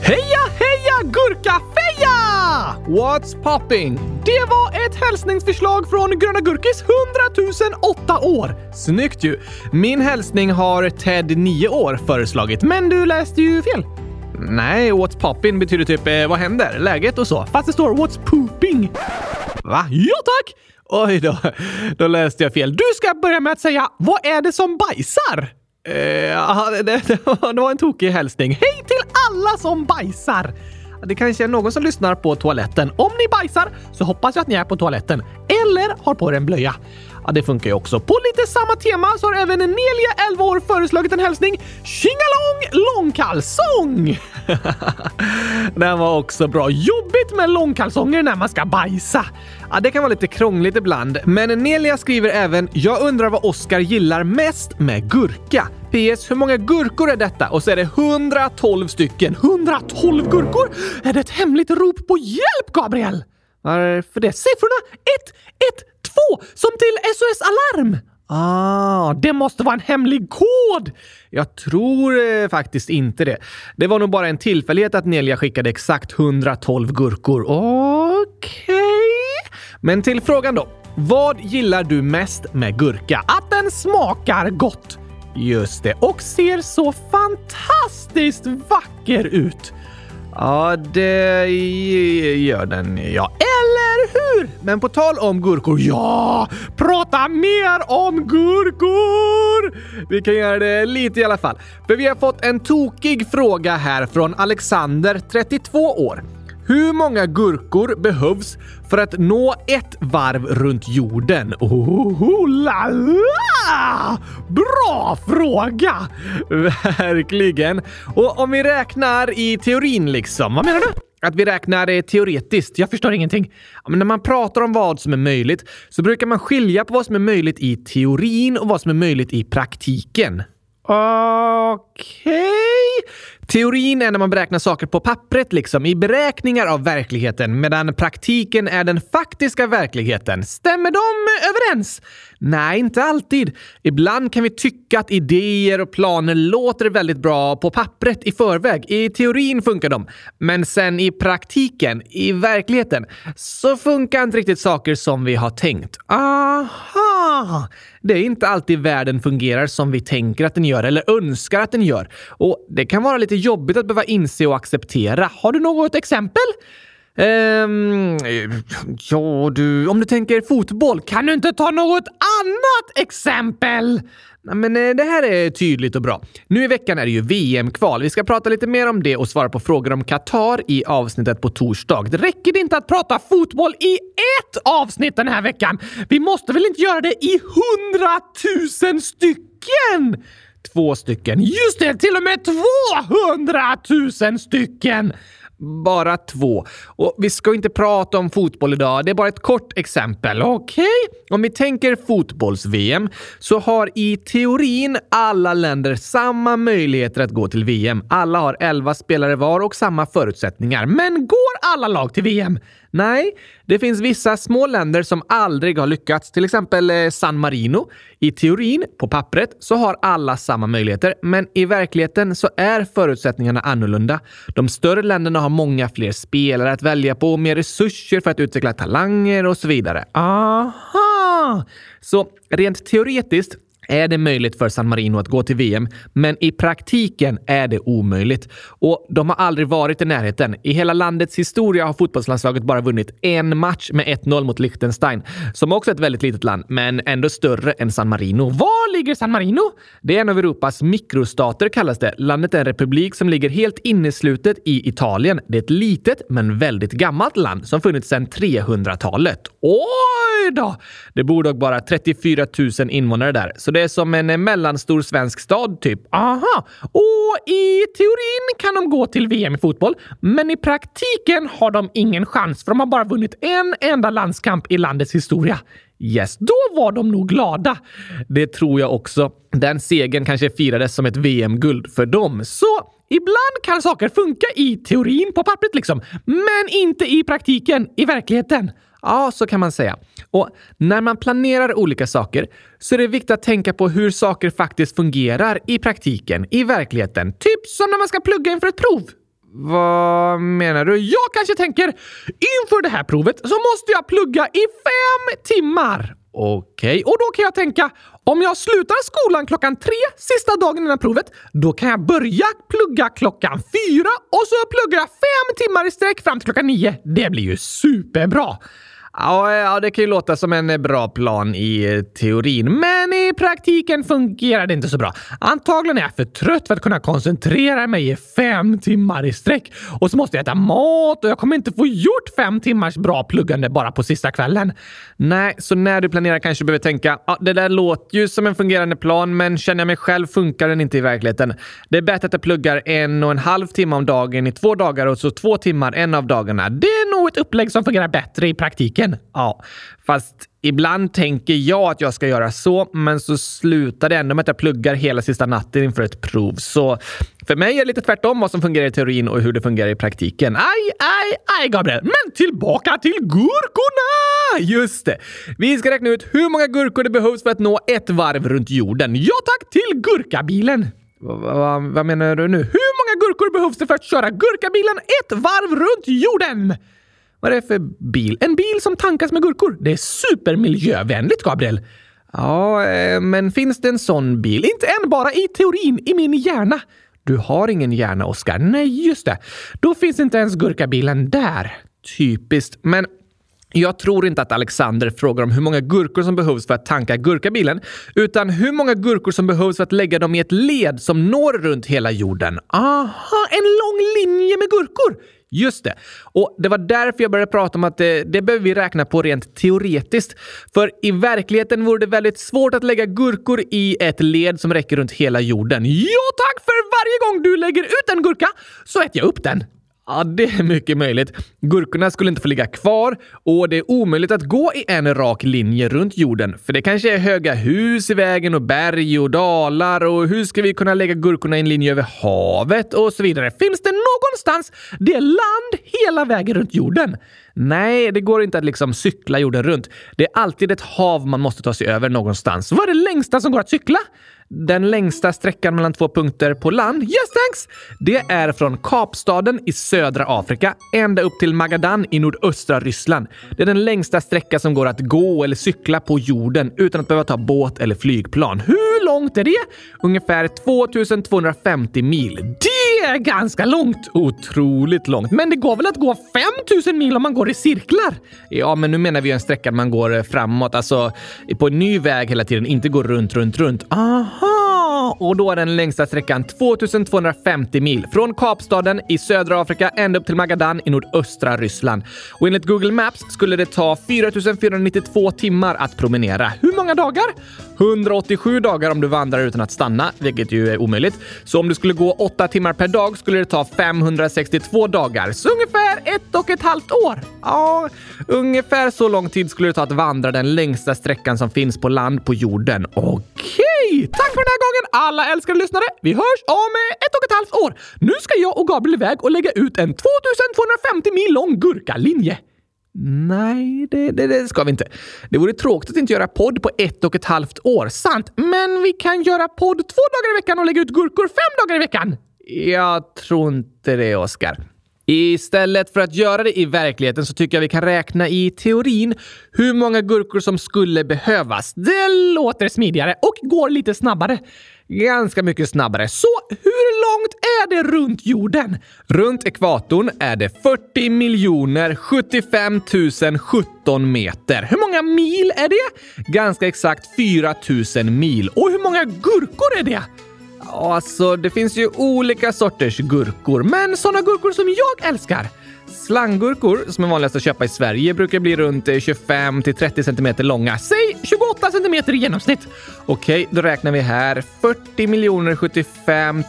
Heja, heja, gurkafeja! What's popping? Det var ett hälsningsförslag från Gröna Gurkis 100 008 år. Snyggt ju! Min hälsning har Ted 9 år föreslagit, men du läste ju fel. Nej, what's popping betyder typ eh, vad händer, läget och så. Fast det står what's pooping. Va? Ja tack! Oj då, då läste jag fel. Du ska börja med att säga vad är det som bajsar? Eh, det, det, det var en tokig hälsning. Hej till alla som bajsar! Det kanske är någon som lyssnar på toaletten. Om ni bajsar så hoppas jag att ni är på toaletten. Eller har på er en blöja. Ja, det funkar ju också. På lite samma tema så har även Nelia, 11 år, föreslagit en hälsning. Tjingalong långkalsong! Den var också bra. Jobbigt med långkalsonger när man ska bajsa. Ja, det kan vara lite krångligt ibland, men Nelia skriver även “Jag undrar vad Oskar gillar mest med gurka. PS. Hur många gurkor är detta? Och så är det 112 stycken. 112 gurkor? Är det ett hemligt rop på hjälp, Gabriel? Varför det? Siffrorna 1, 1, 2 som till SOS Alarm! Ah, det måste vara en hemlig kod! Jag tror eh, faktiskt inte det. Det var nog bara en tillfällighet att Nelia skickade exakt 112 gurkor. Okej. Okay. Men till frågan då. Vad gillar du mest med gurka? Att den smakar gott. Just det, och ser så fantastiskt vacker ut. Ja, det gör den, ja. Hur? Men på tal om gurkor, ja! Prata mer om gurkor! Vi kan göra det lite i alla fall. För vi har fått en tokig fråga här från Alexander, 32 år. Hur många gurkor behövs för att nå ett varv runt jorden? Oh, la, la! Bra fråga! Verkligen. Och om vi räknar i teorin liksom, vad menar du? Att vi räknar teoretiskt. Jag förstår ingenting. Men när man pratar om vad som är möjligt så brukar man skilja på vad som är möjligt i teorin och vad som är möjligt i praktiken. Okej. Okay. Teorin är när man beräknar saker på pappret, liksom i beräkningar av verkligheten, medan praktiken är den faktiska verkligheten. Stämmer de överens? Nej, inte alltid. Ibland kan vi tycka att idéer och planer låter väldigt bra på pappret i förväg. I teorin funkar de. Men sen i praktiken, i verkligheten, så funkar inte riktigt saker som vi har tänkt. Aha! Ah, det är inte alltid världen fungerar som vi tänker att den gör eller önskar att den gör. Och det kan vara lite jobbigt att behöva inse och acceptera. Har du något exempel? Um, ja, du, om du tänker fotboll, kan du inte ta något annat exempel? Men eh, det här är tydligt och bra. Nu i veckan är det ju VM-kval. Vi ska prata lite mer om det och svara på frågor om Qatar i avsnittet på torsdag. Det räcker inte att prata fotboll i ett avsnitt den här veckan. Vi måste väl inte göra det i hundratusen stycken? Två stycken. Just det, till och med 200 000 stycken! Bara två. Och vi ska inte prata om fotboll idag. Det är bara ett kort exempel. Okej? Okay? Om vi tänker fotbolls-VM så har i teorin alla länder samma möjligheter att gå till VM. Alla har 11 spelare var och samma förutsättningar. Men går alla lag till VM? Nej, det finns vissa små länder som aldrig har lyckats, till exempel eh, San Marino. I teorin, på pappret, så har alla samma möjligheter, men i verkligheten så är förutsättningarna annorlunda. De större länderna har många fler spelare att välja på, mer resurser för att utveckla talanger och så vidare. Aha! Så rent teoretiskt är det möjligt för San Marino att gå till VM, men i praktiken är det omöjligt. Och de har aldrig varit i närheten. I hela landets historia har fotbollslandslaget bara vunnit en match med 1-0 mot Liechtenstein, som också är ett väldigt litet land, men ändå större än San Marino. Var ligger San Marino? Det är en av Europas mikrostater kallas det. Landet är en republik som ligger helt inneslutet i Italien. Det är ett litet men väldigt gammalt land som funnits sedan 300-talet. Oj då! Det bor dock bara 34 000 invånare där, så det är som en eh, mellanstor svensk stad, typ. Aha! Och i teorin kan de gå till VM i fotboll, men i praktiken har de ingen chans för de har bara vunnit en enda landskamp i landets historia. Yes, då var de nog glada. Det tror jag också. Den segern kanske firades som ett VM-guld för dem. Så ibland kan saker funka i teorin på pappret liksom, men inte i praktiken, i verkligheten. Ja, så kan man säga. Och när man planerar olika saker så är det viktigt att tänka på hur saker faktiskt fungerar i praktiken, i verkligheten. Typ som när man ska plugga inför ett prov. Vad menar du? Jag kanske tänker inför det här provet så måste jag plugga i fem timmar. Okej, okay. och då kan jag tänka om jag slutar skolan klockan tre sista dagen innan provet, då kan jag börja plugga klockan fyra och så pluggar jag fem timmar i sträck fram till klockan nio. Det blir ju superbra! Ja, ja, det kan ju låta som en bra plan i eh, teorin, men i praktiken fungerar det inte så bra. Antagligen är jag för trött för att kunna koncentrera mig i fem timmar i sträck. Och så måste jag äta mat och jag kommer inte få gjort fem timmars bra pluggande bara på sista kvällen. Nej, så när du planerar kanske du behöver tänka ja, det där låter ju som en fungerande plan, men känner jag mig själv funkar den inte i verkligheten. Det är bättre att jag pluggar en och en halv timme om dagen i två dagar och så två timmar en av dagarna. Det ett upplägg som fungerar bättre i praktiken. Ja, fast ibland tänker jag att jag ska göra så, men så slutar det ändå med att jag pluggar hela sista natten inför ett prov. Så för mig är det lite tvärtom vad som fungerar i teorin och hur det fungerar i praktiken. Aj, aj, aj, Gabriel! Men tillbaka till gurkorna! Just det! Vi ska räkna ut hur många gurkor det behövs för att nå ett varv runt jorden. Ja tack, till gurkabilen! Vad, vad menar du nu? Hur många gurkor behövs det för att köra gurkabilen ett varv runt jorden? Vad är det för bil? En bil som tankas med gurkor. Det är supermiljövänligt, Gabriel. Ja, eh, men finns det en sån bil? Inte än, bara i teorin, i min hjärna. Du har ingen hjärna, Oskar. Nej, just det. Då finns inte ens gurkabilen där. Typiskt. Men jag tror inte att Alexander frågar om hur många gurkor som behövs för att tanka gurkabilen, utan hur många gurkor som behövs för att lägga dem i ett led som når runt hela jorden. Aha, en lång linje med gurkor! Just det. Och det var därför jag började prata om att det, det behöver vi räkna på rent teoretiskt. För i verkligheten vore det väldigt svårt att lägga gurkor i ett led som räcker runt hela jorden. Ja tack! För varje gång du lägger ut en gurka så äter jag upp den. Ja, det är mycket möjligt. Gurkorna skulle inte få ligga kvar och det är omöjligt att gå i en rak linje runt jorden. För det kanske är höga hus i vägen och berg och dalar och hur ska vi kunna lägga gurkorna i en linje över havet och så vidare? Finns det någonstans det är land hela vägen runt jorden? Nej, det går inte att liksom cykla jorden runt. Det är alltid ett hav man måste ta sig över någonstans. Vad är det längsta som går att cykla? Den längsta sträckan mellan två punkter på land, yes thanks! Det är från Kapstaden i södra Afrika ända upp till Magadan i nordöstra Ryssland. Det är den längsta sträcka som går att gå eller cykla på jorden utan att behöva ta båt eller flygplan. Hur långt är det? Ungefär 2250 mil. Det är ganska långt! Otroligt långt. Men det går väl att gå 5000 mil om man går i cirklar? Ja, men nu menar vi en sträcka man går eh, framåt, alltså på en ny väg hela tiden, inte går runt, runt, runt. Aha! Aha! Och då är den längsta sträckan 2250 mil från Kapstaden i södra Afrika ända upp till Magadan i nordöstra Ryssland. Och enligt Google Maps skulle det ta 4492 timmar att promenera. Hur många dagar? 187 dagar om du vandrar utan att stanna, vilket ju är omöjligt. Så om du skulle gå 8 timmar per dag skulle det ta 562 dagar, så ungefär ett och ett halvt år. Ja, ungefär så lång tid skulle det ta att vandra den längsta sträckan som finns på land på jorden. Okej, tack för den här gången alla älskade lyssnare. Vi hörs om ett och ett halvt år. Nu ska jag och Gabriel iväg och lägga ut en 2250 mil lång gurkalinje. Nej, det, det, det, ska vi inte. Det vore tråkigt att inte göra podd på ett och ett halvt år. Sant, men vi kan göra podd två dagar i veckan och lägga ut gurkor fem dagar i veckan. Jag tror inte det, Oskar. Istället för att göra det i verkligheten så tycker jag vi kan räkna i teorin hur många gurkor som skulle behövas. Det låter smidigare och går lite snabbare. Ganska mycket snabbare. Så hur långt är det runt jorden? Runt ekvatorn är det 40 miljoner 75 017 meter. Hur många mil är det? Ganska exakt 4 000 mil. Och hur många gurkor är det? Alltså, det finns ju olika sorters gurkor, men sådana gurkor som jag älskar. Slanggurkor, som är vanligast att köpa i Sverige, brukar bli runt 25 30 cm långa. Säg 28 cm i genomsnitt. Okej, då räknar vi här. 40 075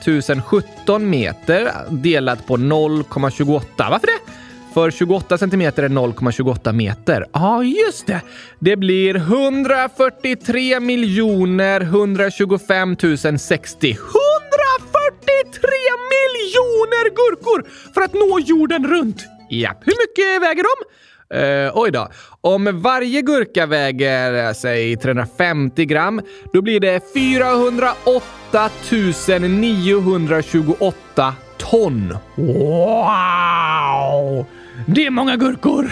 017 meter delat på 0,28. Varför det? För 28 cm är 0,28 meter. Ja, ah, just det. Det blir 143 miljoner 125 060. 143 miljoner gurkor för att nå jorden runt! Ja, hur mycket väger de? Uh, oj då. Om varje gurka väger, säg 350 gram, då blir det 408 928 ton. Wow! Det är många gurkor!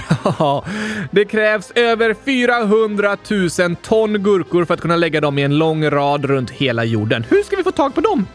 det krävs över 400 000 ton gurkor för att kunna lägga dem i en lång rad runt hela jorden. Hur ska vi få tag på dem?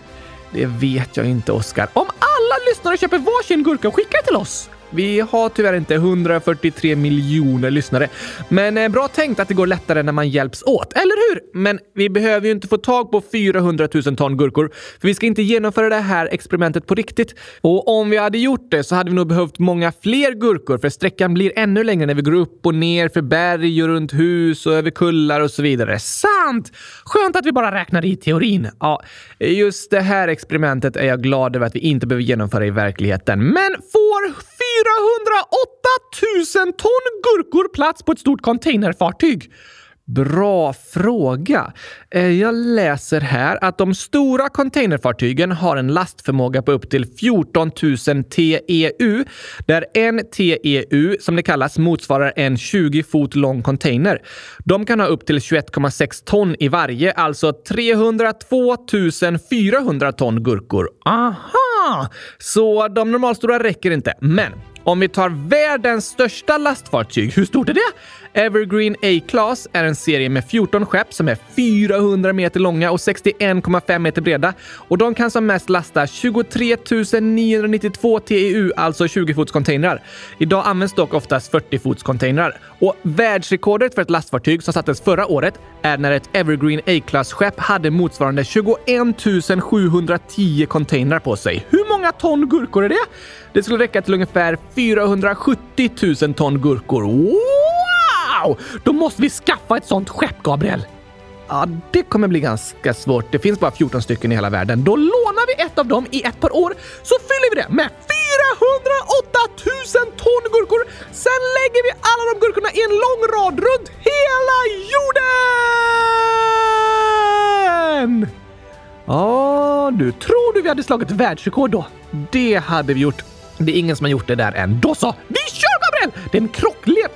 Det vet jag inte, Oskar. Om alla lyssnare köper varsin gurka och skickar till oss, vi har tyvärr inte 143 miljoner lyssnare, men eh, bra tänkt att det går lättare när man hjälps åt, eller hur? Men vi behöver ju inte få tag på 400 000 ton gurkor, för vi ska inte genomföra det här experimentet på riktigt. Och om vi hade gjort det så hade vi nog behövt många fler gurkor, för sträckan blir ännu längre när vi går upp och ner för berg och runt hus och över kullar och så vidare. Sant! Skönt att vi bara räknar i teorin. Ja, just det här experimentet är jag glad över att vi inte behöver genomföra i verkligheten. Men får 408 000 ton gurkor plats på ett stort containerfartyg? Bra fråga. Eh, jag läser här att de stora containerfartygen har en lastförmåga på upp till 14 000 TEU, där en TEU, som det kallas, motsvarar en 20 fot lång container. De kan ha upp till 21,6 ton i varje, alltså 302 400 ton gurkor. Aha! Så de normalstora räcker inte, men om vi tar världens största lastfartyg, hur stort är det? Evergreen A-Class är en serie med 14 skepp som är 400 meter långa och 61,5 meter breda och de kan som mest lasta 23 992 TEU, alltså 20-fotscontainrar. Idag används dock oftast 40-fotscontainrar. Och världsrekordet för ett lastfartyg som sattes förra året är när ett Evergreen A-Class-skepp hade motsvarande 21 710 containrar på sig. Hur många ton gurkor är det? Det skulle räcka till ungefär 470 000 ton gurkor. Wow! Då måste vi skaffa ett sånt skepp, Gabriel. Ja, det kommer bli ganska svårt. Det finns bara 14 stycken i hela världen. Då lånar vi ett av dem i ett par år, så fyller vi det med 408 000 ton gurkor. Sen lägger vi alla de gurkorna i en lång rad runt hela jorden! Ja, du tror du vi hade slagit världsrekord då? Det hade vi gjort. Det är ingen som har gjort det där än. Då så! Vi kör Gabriel! Det är en krocklen...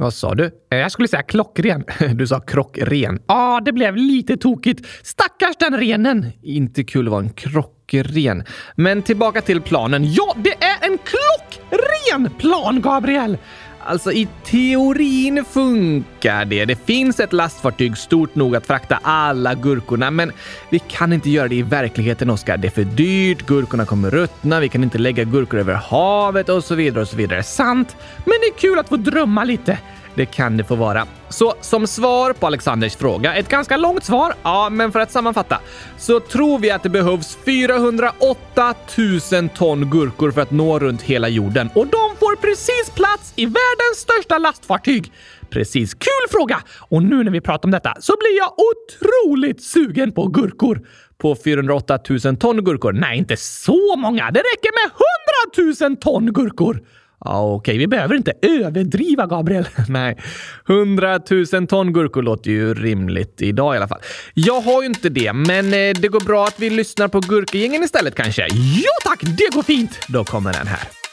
Vad sa du? Eh, jag skulle säga klockren. Du sa krockren. Ja, ah, det blev lite tokigt. Stackars den renen! Inte kul att vara en krockren. Men tillbaka till planen. Ja, det är en klockren plan, Gabriel! Alltså i teorin funkar det. Det finns ett lastfartyg stort nog att frakta alla gurkorna, men vi kan inte göra det i verkligheten, Oskar. Det är för dyrt, gurkorna kommer ruttna, vi kan inte lägga gurkor över havet och så vidare och så vidare. Sant, men det är kul att få drömma lite. Det kan det få vara. Så som svar på Alexanders fråga, ett ganska långt svar, ja, men för att sammanfatta, så tror vi att det behövs 408 000 ton gurkor för att nå runt hela jorden och de får precis plats i världens största lastfartyg. Precis. Kul fråga! Och nu när vi pratar om detta så blir jag otroligt sugen på gurkor. På 408 000 ton gurkor? Nej, inte så många. Det räcker med 100 000 ton gurkor. Ja, Okej, okay. vi behöver inte överdriva, Gabriel. Nej, 100 000 ton gurkor låter ju rimligt idag i alla fall. Jag har ju inte det, men eh, det går bra att vi lyssnar på Gurkagängen istället kanske? Ja tack, det går fint! Då kommer den här.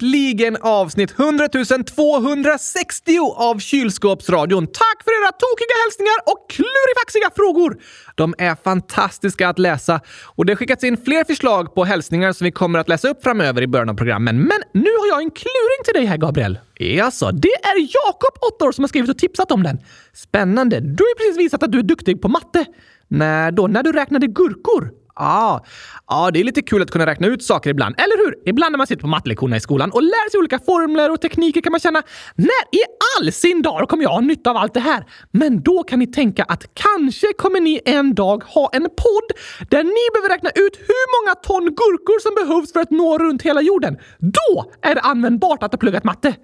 Äntligen avsnitt 100 260 av Kylskåpsradion. Tack för era tokiga hälsningar och klurifaxiga frågor! De är fantastiska att läsa och det har skickats in fler förslag på hälsningar som vi kommer att läsa upp framöver i början av programmen. Men nu har jag en kluring till dig här, Gabriel. Jaså, det är Jakob, 8 år, som har skrivit och tipsat om den. Spännande. Du har ju precis visat att du är duktig på matte. När då? När du räknade gurkor? Ja, ah, det är lite kul att kunna räkna ut saker ibland, eller hur? Ibland när man sitter på mattelektionerna i skolan och lär sig olika formler och tekniker kan man känna när i all sin dar kommer jag ha nytta av allt det här? Men då kan ni tänka att kanske kommer ni en dag ha en podd där ni behöver räkna ut hur många ton gurkor som behövs för att nå runt hela jorden. Då är det användbart att ha pluggat matte.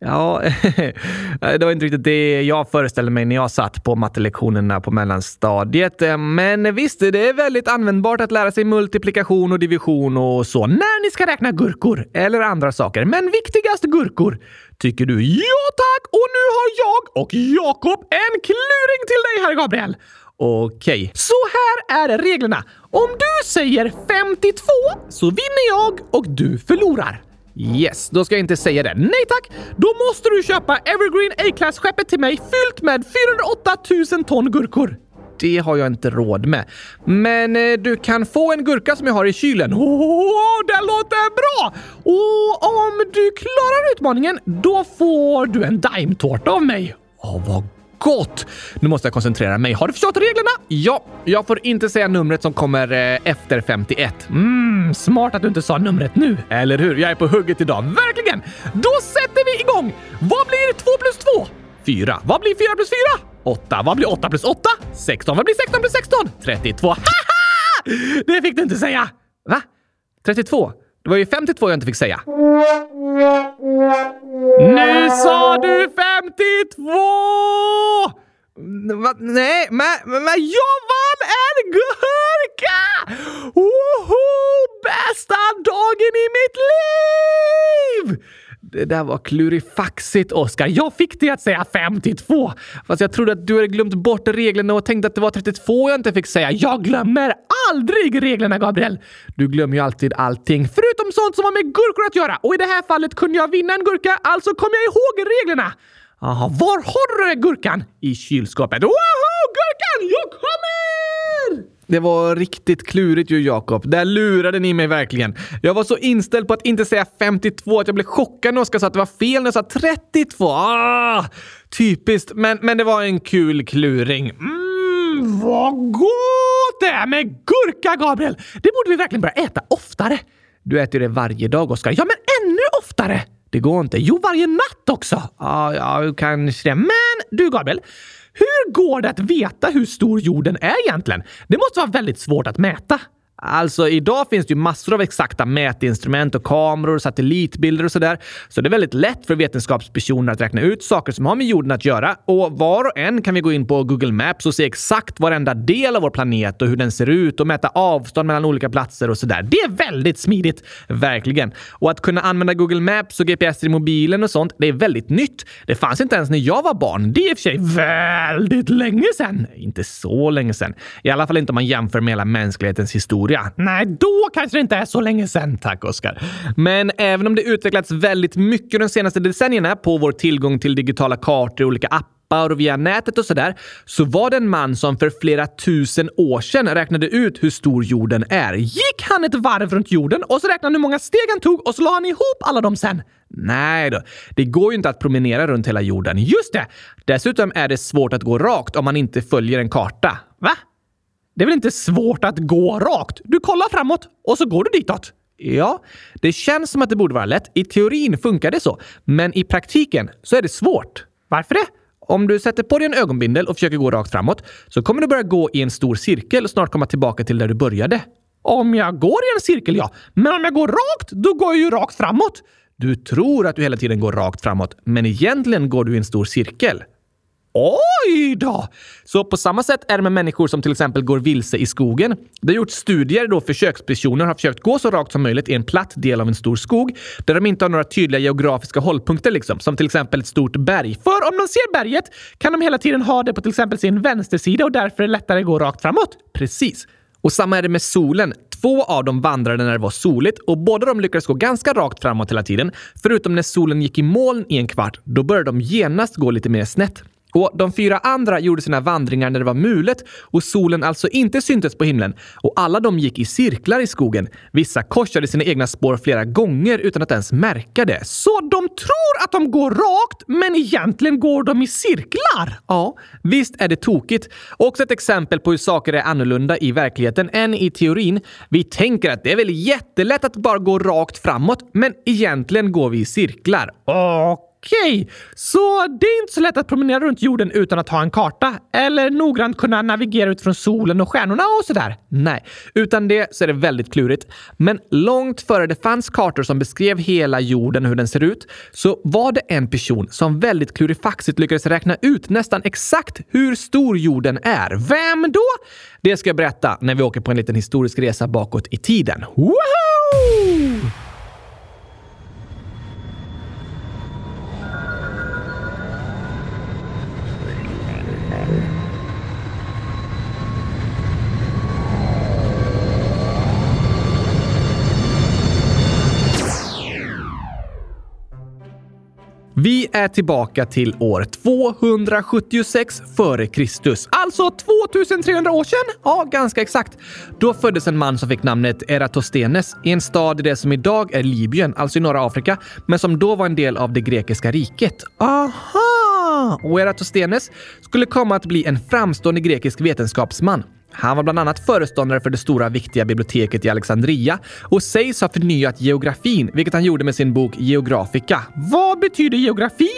Ja, det var inte riktigt det jag föreställde mig när jag satt på mattelektionerna på mellanstadiet. Eh, men visst, det är väldigt användbart att lära sig multiplikation och division och så när ni ska räkna gurkor eller andra saker. Men viktigast gurkor. Tycker du? Ja tack! Och nu har jag och Jakob en kluring till dig, herr Gabriel. Okej, okay. så här är reglerna. Om du säger 52 så vinner jag och du förlorar. Yes, då ska jag inte säga det. Nej tack! Då måste du köpa Evergreen A-Class-skeppet till mig fyllt med 408 000 ton gurkor. Det har jag inte råd med. Men eh, du kan få en gurka som jag har i kylen. Åh, oh, det låter bra! Och om du klarar utmaningen, då får du en Daimtårta av mig. Åh, oh, vad gott! Nu måste jag koncentrera mig. Har du förstått reglerna? Ja, jag får inte säga numret som kommer eh, efter 51. Mm, smart att du inte sa numret nu. Eller hur? Jag är på hugget idag. Verkligen! Då sätter vi igång! Vad blir 2 plus 2? 4. Vad blir 4 plus 4? 8. Vad blir 8 plus 8? 16. Vad blir 16 plus 16? 32. Haha! Det fick du inte säga! Va? 32? Det var ju 52 jag inte fick säga. Nu sa du 52! Mm, va? Nej, men, men jag vann en gurka! Woho! Bästa dagen i mitt liv! Det där var klurifaxigt, Oskar. Jag fick dig att säga 52. Fast jag trodde att du hade glömt bort reglerna och tänkte att det var 32 jag inte fick säga. Jag glömmer aldrig reglerna, Gabriel! Du glömmer ju alltid allting, förutom sånt som har med gurkor att göra. Och i det här fallet kunde jag vinna en gurka, alltså kom jag ihåg reglerna. Jaha, var har du gurkan? I kylskåpet. Wow! Det var riktigt klurigt ju, Jakob. Där lurade ni mig verkligen. Jag var så inställd på att inte säga 52 att jag blev chockad när Oskar sa att det var fel när jag sa 32. Ah, typiskt, men, men det var en kul kluring. Mm, vad gott det är med gurka, Gabriel! Det borde vi verkligen börja äta oftare. Du äter det varje dag, Oskar. Ja, men ännu oftare! Det går inte. Jo, varje natt också. Ah, ja, kanske det. Men du, Gabriel. Hur går det att veta hur stor jorden är egentligen? Det måste vara väldigt svårt att mäta. Alltså idag finns det ju massor av exakta mätinstrument och kameror satellitbilder och sådär. Så det är väldigt lätt för vetenskapspersoner att räkna ut saker som har med jorden att göra. Och var och en kan vi gå in på Google Maps och se exakt varenda del av vår planet och hur den ser ut och mäta avstånd mellan olika platser och sådär. Det är väldigt smidigt, verkligen. Och att kunna använda Google Maps och GPS i mobilen och sånt, det är väldigt nytt. Det fanns inte ens när jag var barn. Det är i och för sig väldigt länge sedan. Inte så länge sedan. I alla fall inte om man jämför med hela mänsklighetens historia historia. Nej, då kanske det inte är så länge sedan, tack Oskar. Men även om det utvecklats väldigt mycket de senaste decennierna på vår tillgång till digitala kartor och olika appar och via nätet och sådär, så var det en man som för flera tusen år sedan räknade ut hur stor jorden är. Gick han ett varv runt jorden och så räknade han hur många steg han tog och så la han ihop alla dem sen. Nej då, det går ju inte att promenera runt hela jorden. Just det! Dessutom är det svårt att gå rakt om man inte följer en karta. Va? Det är väl inte svårt att gå rakt? Du kollar framåt och så går du ditåt. Ja, det känns som att det borde vara lätt. I teorin funkar det så, men i praktiken så är det svårt. Varför det? Om du sätter på dig en ögonbindel och försöker gå rakt framåt så kommer du börja gå i en stor cirkel och snart komma tillbaka till där du började. Om jag går i en cirkel, ja. Men om jag går rakt, då går jag ju rakt framåt. Du tror att du hela tiden går rakt framåt, men egentligen går du i en stor cirkel. Oj då! Så på samma sätt är det med människor som till exempel går vilse i skogen. Det har gjorts studier då försökspersoner har försökt gå så rakt som möjligt i en platt del av en stor skog där de inte har några tydliga geografiska hållpunkter, liksom, som till exempel ett stort berg. För om de ser berget kan de hela tiden ha det på till exempel sin vänstersida och därför är det lättare att gå rakt framåt. Precis. Och samma är det med solen. Två av dem vandrade när det var soligt och båda de lyckades gå ganska rakt framåt hela tiden. Förutom när solen gick i moln i en kvart. Då började de genast gå lite mer snett. Och de fyra andra gjorde sina vandringar när det var mulet och solen alltså inte syntes på himlen. Och alla de gick i cirklar i skogen. Vissa korsade sina egna spår flera gånger utan att ens märka det. Så de tror att de går rakt, men egentligen går de i cirklar? Ja, visst är det tokigt. Också ett exempel på hur saker är annorlunda i verkligheten än i teorin. Vi tänker att det är väl jättelätt att bara gå rakt framåt, men egentligen går vi i cirklar. Okej Okej, okay. så det är inte så lätt att promenera runt jorden utan att ha en karta eller noggrant kunna navigera utifrån solen och stjärnorna och sådär? Nej, utan det så är det väldigt klurigt. Men långt före det fanns kartor som beskrev hela jorden och hur den ser ut så var det en person som väldigt klurifaxigt lyckades räkna ut nästan exakt hur stor jorden är. Vem då? Det ska jag berätta när vi åker på en liten historisk resa bakåt i tiden. Woho! Vi är tillbaka till år 276 f.Kr. Alltså 2300 år sedan? Ja, ganska exakt. Då föddes en man som fick namnet Eratosthenes i en stad i det som idag är Libyen, alltså i norra Afrika, men som då var en del av det grekiska riket. Aha! Och Eratosthenes skulle komma att bli en framstående grekisk vetenskapsman. Han var bland annat föreståndare för det stora viktiga biblioteket i Alexandria och sägs ha förnyat geografin, vilket han gjorde med sin bok Geografica. Vad betyder geografi?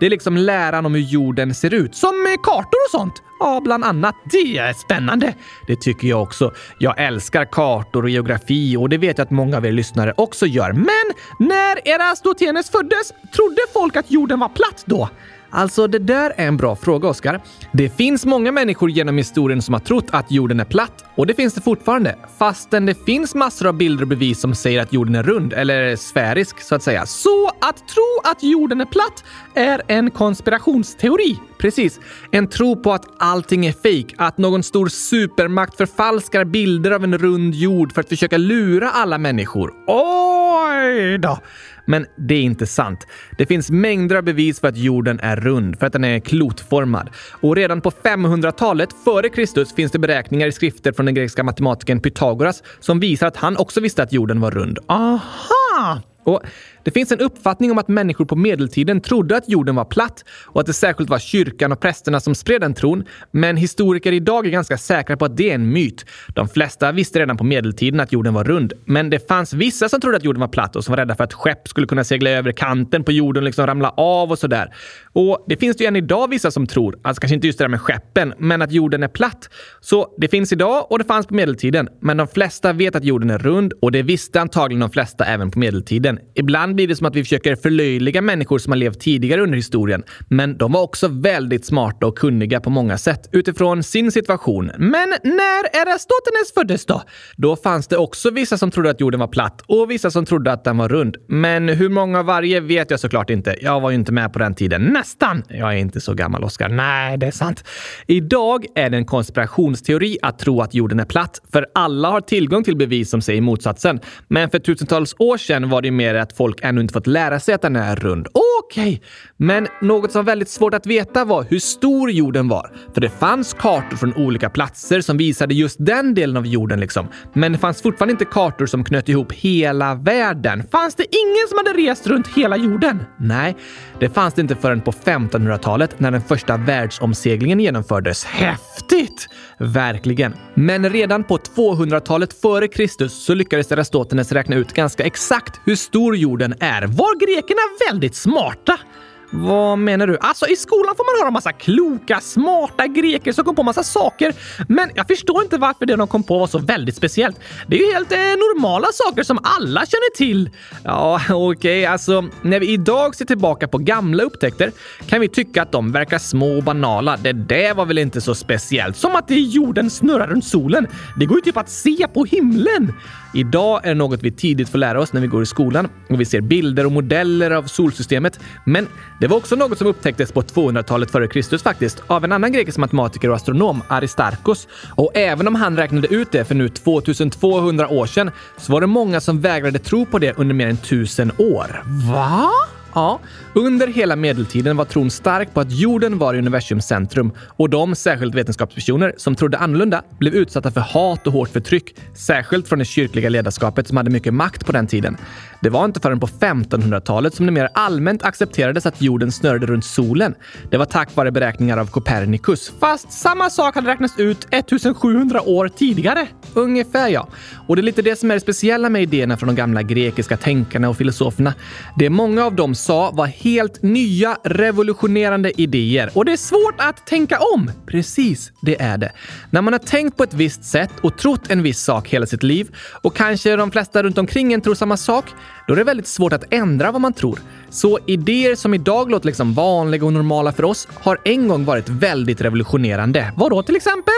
Det är liksom läran om hur jorden ser ut, som kartor och sånt. Ja, bland annat. Det är spännande. Det tycker jag också. Jag älskar kartor och geografi och det vet jag att många av er lyssnare också gör. Men när Erastotenes föddes, trodde folk att jorden var platt då? Alltså, det där är en bra fråga, Oskar. Det finns många människor genom historien som har trott att jorden är platt och det finns det fortfarande, fastän det finns massor av bilder och bevis som säger att jorden är rund, eller sfärisk så att säga. Så att tro att jorden är platt är en konspirationsteori. Precis. En tro på att allting är fejk, att någon stor supermakt förfalskar bilder av en rund jord för att försöka lura alla människor. Oj då! Men det är inte sant. Det finns mängder av bevis för att jorden är rund, för att den är klotformad. Och redan på 500-talet före Kristus finns det beräkningar i skrifter från den grekiska matematikern Pythagoras som visar att han också visste att jorden var rund. Aha! Och det finns en uppfattning om att människor på medeltiden trodde att jorden var platt och att det särskilt var kyrkan och prästerna som spred den tron. Men historiker idag är ganska säkra på att det är en myt. De flesta visste redan på medeltiden att jorden var rund, men det fanns vissa som trodde att jorden var platt och som var rädda för att skepp skulle kunna segla över kanten på jorden och liksom ramla av och sådär. Och det finns det ju än idag vissa som tror, alltså kanske inte just det där med skeppen, men att jorden är platt. Så det finns idag och det fanns på medeltiden, men de flesta vet att jorden är rund och det visste antagligen de flesta även på medeltiden. Ibland blir det som att vi försöker förlöjliga människor som har levt tidigare under historien. Men de var också väldigt smarta och kunniga på många sätt utifrån sin situation. Men när Erastotenes föddes då? Då fanns det också vissa som trodde att jorden var platt och vissa som trodde att den var rund. Men hur många av varje vet jag såklart inte. Jag var ju inte med på den tiden. Nästan! Jag är inte så gammal, Oskar. Nej, det är sant. Idag är det en konspirationsteori att tro att jorden är platt, för alla har tillgång till bevis som säger motsatsen. Men för tusentals år sedan var det mer att folk ännu inte fått lära sig att den är rund. Okej! Okay. Men något som var väldigt svårt att veta var hur stor jorden var. För det fanns kartor från olika platser som visade just den delen av jorden liksom. Men det fanns fortfarande inte kartor som knöt ihop hela världen. Fanns det ingen som hade rest runt hela jorden? Nej, det fanns det inte förrän på 1500-talet när den första världsomseglingen genomfördes. Häftigt! Verkligen. Men redan på 200-talet före Kristus så lyckades Aristoteles räkna ut ganska exakt hur stor jorden är. Var grekerna väldigt smarta? Vad menar du? Alltså i skolan får man höra massa kloka, smarta greker som kom på massa saker. Men jag förstår inte varför det de kom på var så väldigt speciellt. Det är ju helt eh, normala saker som alla känner till. Ja, okej, okay, alltså när vi idag ser tillbaka på gamla upptäckter kan vi tycka att de verkar små och banala. Det där var väl inte så speciellt. Som att jorden snurrar runt solen. Det går ju typ att se på himlen. Idag är det något vi tidigt får lära oss när vi går i skolan och vi ser bilder och modeller av solsystemet. Men det var också något som upptäcktes på 200-talet före Kristus faktiskt av en annan grekisk matematiker och astronom, Aristarkos. Och även om han räknade ut det för nu 2200 år sedan så var det många som vägrade tro på det under mer än tusen år. Va? Ja, under hela medeltiden var tron stark på att jorden var universums centrum och de, särskilt vetenskapspersoner, som trodde annorlunda blev utsatta för hat och hårt förtryck, särskilt från det kyrkliga ledarskapet som hade mycket makt på den tiden. Det var inte förrän på 1500-talet som det mer allmänt accepterades att jorden snurrade runt solen. Det var tack vare beräkningar av Copernicus, fast samma sak hade räknats ut 1700 år tidigare. ungefär ja. Och det är lite det som är det speciella med idéerna från de gamla grekiska tänkarna och filosoferna. Det är många av dem sa var helt nya, revolutionerande idéer. Och det är svårt att tänka om. Precis, det är det. När man har tänkt på ett visst sätt och trott en viss sak hela sitt liv och kanske de flesta runt omkring en tror samma sak, då är det väldigt svårt att ändra vad man tror. Så idéer som idag låter liksom vanliga och normala för oss har en gång varit väldigt revolutionerande. Vadå till exempel?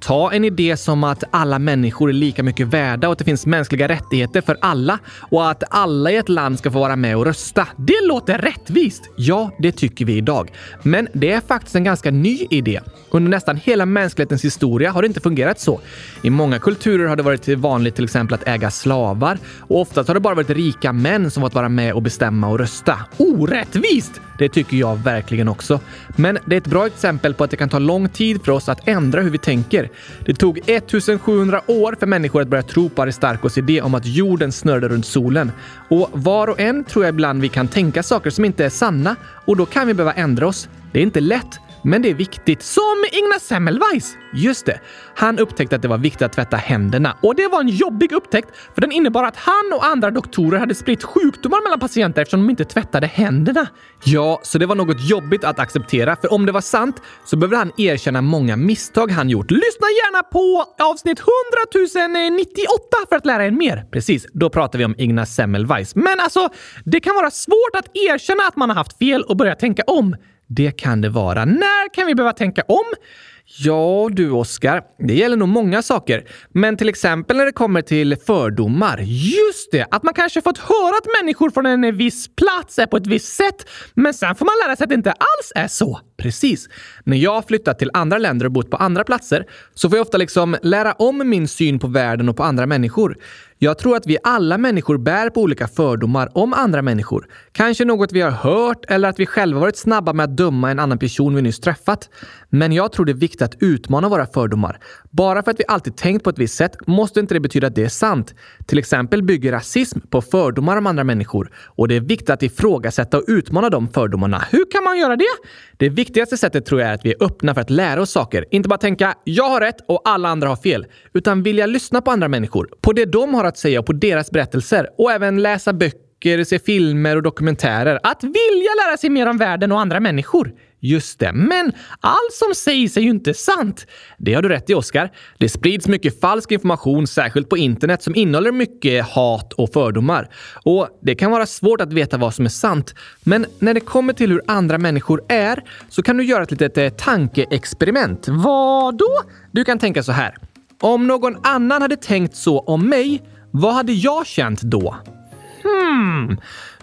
Ta en idé som att alla människor är lika mycket värda och att det finns mänskliga rättigheter för alla och att alla i ett land ska få vara med och rösta. Det låter rättvist! Ja, det tycker vi idag. Men det är faktiskt en ganska ny idé. Under nästan hela mänsklighetens historia har det inte fungerat så. I många kulturer har det varit vanligt till exempel att äga slavar och oftast har det bara varit rika rika män som fått vara med och bestämma och rösta. Orättvist! Det tycker jag verkligen också. Men det är ett bra exempel på att det kan ta lång tid för oss att ändra hur vi tänker. Det tog 1700 år för människor att börja tro på Aristarkos idé om att jorden snurrade runt solen. Och var och en tror jag ibland vi kan tänka saker som inte är sanna och då kan vi behöva ändra oss. Det är inte lätt, men det är viktigt. Som Ingmar Semmelweis! Just det. Han upptäckte att det var viktigt att tvätta händerna. Och det var en jobbig upptäckt, för den innebar att han och andra doktorer hade spritt sjukdomar mellan patienter eftersom de inte tvättade händerna. Ja, så det var något jobbigt att acceptera, för om det var sant så behövde han erkänna många misstag han gjort. Lyssna gärna på avsnitt 100 098 för att lära er mer. Precis, då pratar vi om Ignaz Semmelweis. Men alltså, det kan vara svårt att erkänna att man har haft fel och börja tänka om. Det kan det vara. När kan vi behöva tänka om? Ja du, Oskar. Det gäller nog många saker. Men till exempel när det kommer till fördomar. Just det! Att man kanske fått höra att människor från en viss plats är på ett visst sätt, men sen får man lära sig att det inte alls är så. Precis. När jag har flyttat till andra länder och bott på andra platser så får jag ofta liksom lära om min syn på världen och på andra människor. Jag tror att vi alla människor bär på olika fördomar om andra människor. Kanske något vi har hört eller att vi själva varit snabba med att döma en annan person vi nyss träffat. Men jag tror det är viktigt att utmana våra fördomar. Bara för att vi alltid tänkt på ett visst sätt måste inte det betyda att det är sant. Till exempel bygger rasism på fördomar om andra människor och det är viktigt att ifrågasätta och utmana de fördomarna. Hur kan man göra det? Det är viktigt viktigaste sättet tror jag är att vi är öppna för att lära oss saker. Inte bara tänka “jag har rätt och alla andra har fel”, utan vilja lyssna på andra människor, på det de har att säga och på deras berättelser och även läsa böcker, se filmer och dokumentärer. Att vilja lära sig mer om världen och andra människor. Just det, men allt som sägs är ju inte sant. Det har du rätt i, Oskar. Det sprids mycket falsk information, särskilt på internet, som innehåller mycket hat och fördomar. Och det kan vara svårt att veta vad som är sant. Men när det kommer till hur andra människor är så kan du göra ett litet eh, tankeexperiment. Vad då? Du kan tänka så här. Om någon annan hade tänkt så om mig, vad hade jag känt då? Hmm.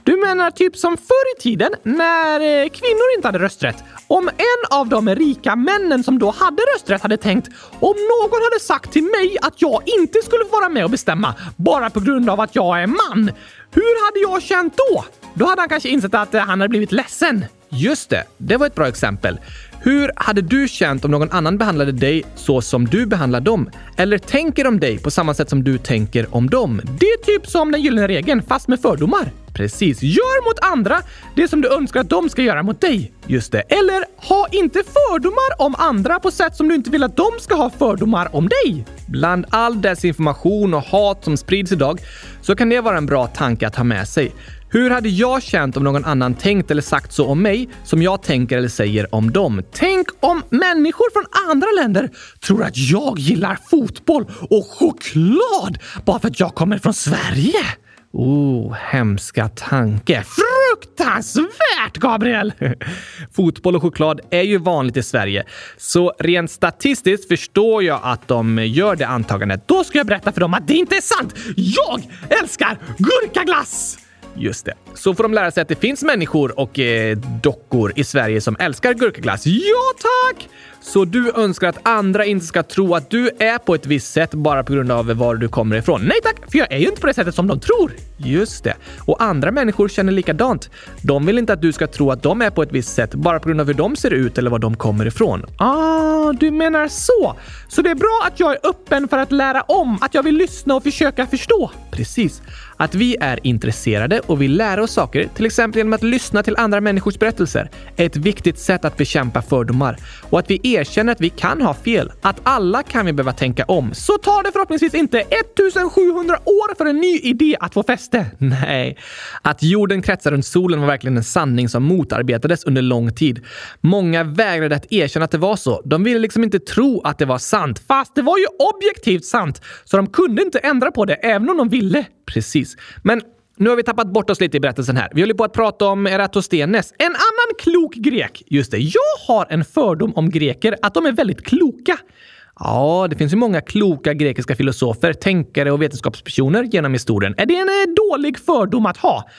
Du menar typ som förr i tiden när eh, kvinnor inte hade rösträtt? Om en av de rika männen som då hade rösträtt hade tänkt om någon hade sagt till mig att jag inte skulle få vara med och bestämma bara på grund av att jag är man. Hur hade jag känt då? Då hade han kanske insett att eh, han hade blivit ledsen. Just det, det var ett bra exempel. Hur hade du känt om någon annan behandlade dig så som du behandlar dem? Eller tänker om dig på samma sätt som du tänker om dem? Det är typ som den gyllene regeln, fast med fördomar. Precis. Gör mot andra det som du önskar att de ska göra mot dig. Just det. Eller ha inte fördomar om andra på sätt som du inte vill att de ska ha fördomar om dig. Bland all desinformation och hat som sprids idag så kan det vara en bra tanke att ha med sig. Hur hade jag känt om någon annan tänkt eller sagt så om mig som jag tänker eller säger om dem? Tänk om människor från andra länder tror att jag gillar fotboll och choklad bara för att jag kommer från Sverige. Oh, hemska tanke. Fruktansvärt, Gabriel! Fotboll och choklad är ju vanligt i Sverige, så rent statistiskt förstår jag att de gör det antagandet. Då ska jag berätta för dem att det inte är sant! Jag älskar gurkaglass! Just det. Så får de lära sig att det finns människor och eh, dockor i Sverige som älskar gurkaglass. Ja, tack! Så du önskar att andra inte ska tro att du är på ett visst sätt bara på grund av var du kommer ifrån? Nej tack, för jag är ju inte på det sättet som de tror. Just det. Och andra människor känner likadant. De vill inte att du ska tro att de är på ett visst sätt bara på grund av hur de ser ut eller var de kommer ifrån. Ah, du menar så. Så det är bra att jag är öppen för att lära om, att jag vill lyssna och försöka förstå. Precis. Att vi är intresserade och vill lära oss saker, till exempel genom att lyssna till andra människors berättelser, är ett viktigt sätt att bekämpa fördomar. Och att vi erkänner att vi kan ha fel. Att alla kan vi behöva tänka om. Så tar det förhoppningsvis inte 1700 år för en ny idé att få fäste. Nej. Att jorden kretsar runt solen var verkligen en sanning som motarbetades under lång tid. Många vägrade att erkänna att det var så. De ville liksom inte tro att det var sant. Fast det var ju objektivt sant, så de kunde inte ändra på det även om de ville. Precis. Men nu har vi tappat bort oss lite i berättelsen här. Vi håller på att prata om Eratosthenes, en annan klok grek. Just det, jag har en fördom om greker att de är väldigt kloka. Ja, det finns ju många kloka grekiska filosofer, tänkare och vetenskapspersoner genom historien. Är det en eh, dålig fördom att ha?